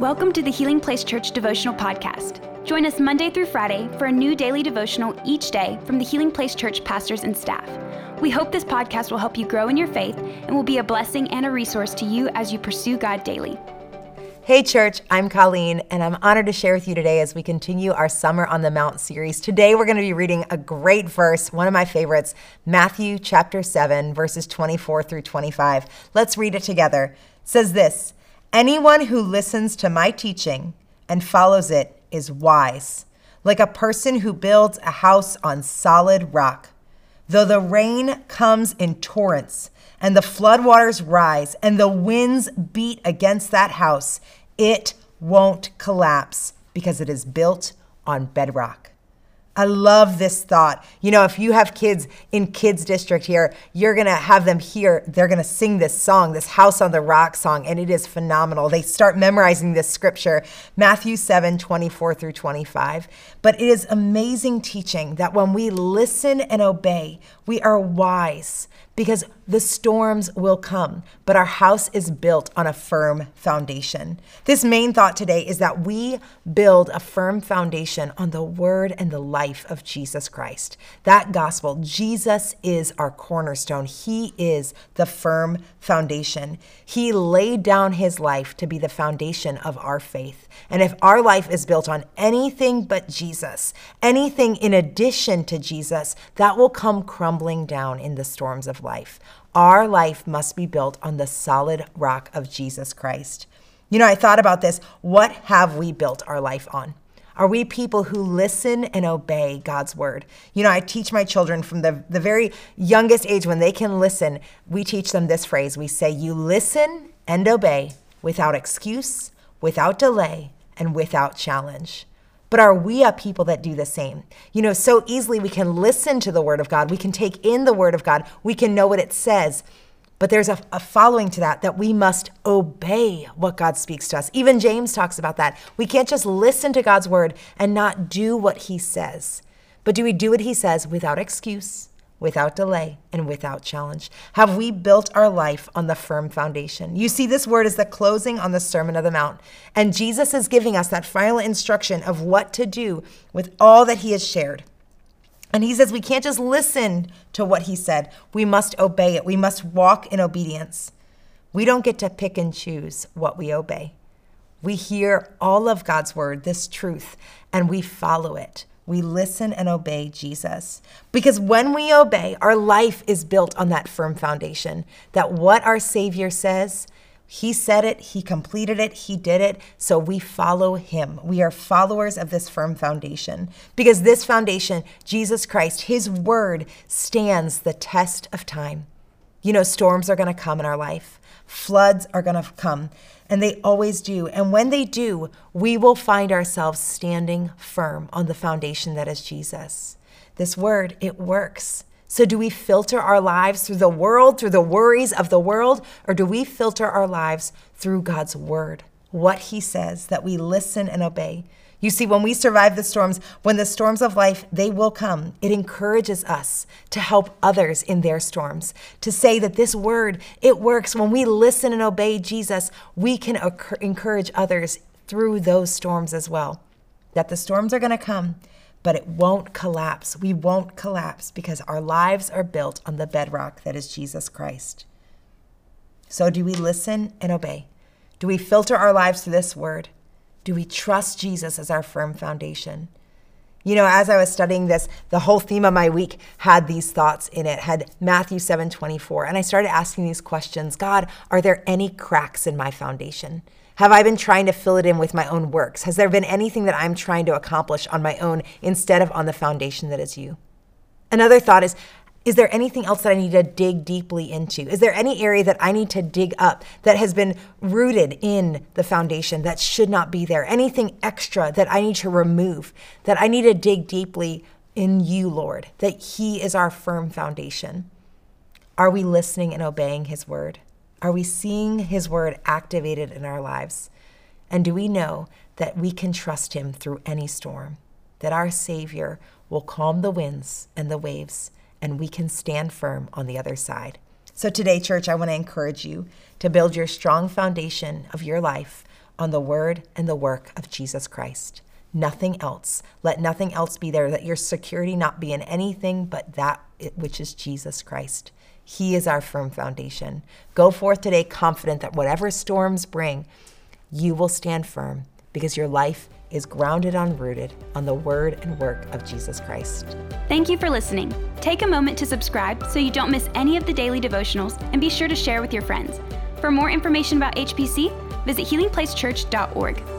Welcome to the Healing Place Church Devotional Podcast. Join us Monday through Friday for a new daily devotional each day from the Healing Place Church pastors and staff. We hope this podcast will help you grow in your faith and will be a blessing and a resource to you as you pursue God daily. Hey, church, I'm Colleen, and I'm honored to share with you today as we continue our Summer on the Mount series. Today, we're going to be reading a great verse, one of my favorites, Matthew chapter 7, verses 24 through 25. Let's read it together. It says this Anyone who listens to my teaching and follows it is wise, like a person who builds a house on solid rock. Though the rain comes in torrents, and the floodwaters rise, and the winds beat against that house, it won't collapse because it is built on bedrock. I love this thought. You know, if you have kids in kids district here, you're going to have them here. They're going to sing this song, this House on the Rock song, and it is phenomenal. They start memorizing this scripture, Matthew 7, 24 through 25. But it is amazing teaching that when we listen and obey, we are wise because the storms will come, but our house is built on a firm foundation. This main thought today is that we build a firm foundation on the word and the life of Jesus Christ. That gospel, Jesus is our cornerstone. He is the firm foundation. He laid down his life to be the foundation of our faith. And if our life is built on anything but Jesus, anything in addition to Jesus, that will come crumbling down in the storms of life life. Our life must be built on the solid rock of Jesus Christ. You know, I thought about this. What have we built our life on? Are we people who listen and obey God's word? You know, I teach my children from the, the very youngest age when they can listen, we teach them this phrase. We say, You listen and obey without excuse, without delay, and without challenge. But are we a people that do the same? You know, so easily we can listen to the Word of God, we can take in the Word of God, we can know what it says. But there's a, a, following to that, that we must obey what God speaks to us. Even James talks about that. We can't just listen to God's word and not do what he says. But do we do what he says without excuse, without delay, and without challenge? Have we built our life on the firm foundation? You see, this word is the closing on the Sermon of the Mount. And Jesus is giving us that final instruction of what to do with all that he has shared. And he says we can't just listen to what he said, we must obey it. We must walk in obedience. We don't get to pick and choose what we obey. We hear all of God's word, this truth, and we follow it we listen and obey Jesus. Because when we obey, our life is built on that firm foundation that what our Savior says, He said it, He completed it, He did it, so we follow Him. We are followers of this firm foundation. Because this foundation, Jesus Christ, His Word, stands the test of time. You know, storms are going to come in our life, floods are going to come and they always do. And when they do, we will find ourselves standing firm on the foundation that is Jesus. This word, it works. So, do we filter our lives through the world, through the worries of the world, or do we filter our lives through God's word? What He says, that we listen and obey. You see, when we survive the storms, when the storms of life, they will come, it encourages us to help others in their storms, to say that this word, it works. When we listen and obey Jesus, we can encourage others through those storms as well. That the storms are going to come, but it won't collapse. We won't collapse because our lives are built on the bedrock that is Jesus Christ. So, do we listen and obey? Do we filter our lives through this word? Do we trust Jesus as our firm foundation? You know, as I was studying this, the whole theme of my week had these thoughts in it, had Matthew 7 24. And I started asking these questions God, are there any cracks in my foundation? Have I been trying to fill it in with my own works? Has there been anything that I'm trying to accomplish on my own instead of on the foundation that is you? Another thought is is there anything else that I need to dig deeply into? Is there any area that I need to dig up that has been rooted in the foundation that should not be there? Anything extra that I need to remove, that I need to dig deeply in you, Lord, that He is our firm foundation? Are we listening and obeying His word? Are we seeing His word activated in our lives? And do we know that we can trust Him through any storm? That our Savior will calm the winds and the waves? And we can stand firm on the other side. So, today, church, I want to encourage you to build your strong foundation of your life on the word and the work of Jesus Christ. Nothing else. Let nothing else be there. Let your security not be in anything but that which is Jesus Christ. He is our firm foundation. Go forth today confident that whatever storms bring, you will stand firm because your life is grounded and rooted on the word and work of Jesus Christ. Thank you for listening. Take a moment to subscribe so you don't miss any of the daily devotionals and be sure to share with your friends. For more information about HPC, visit healingplacechurch.org.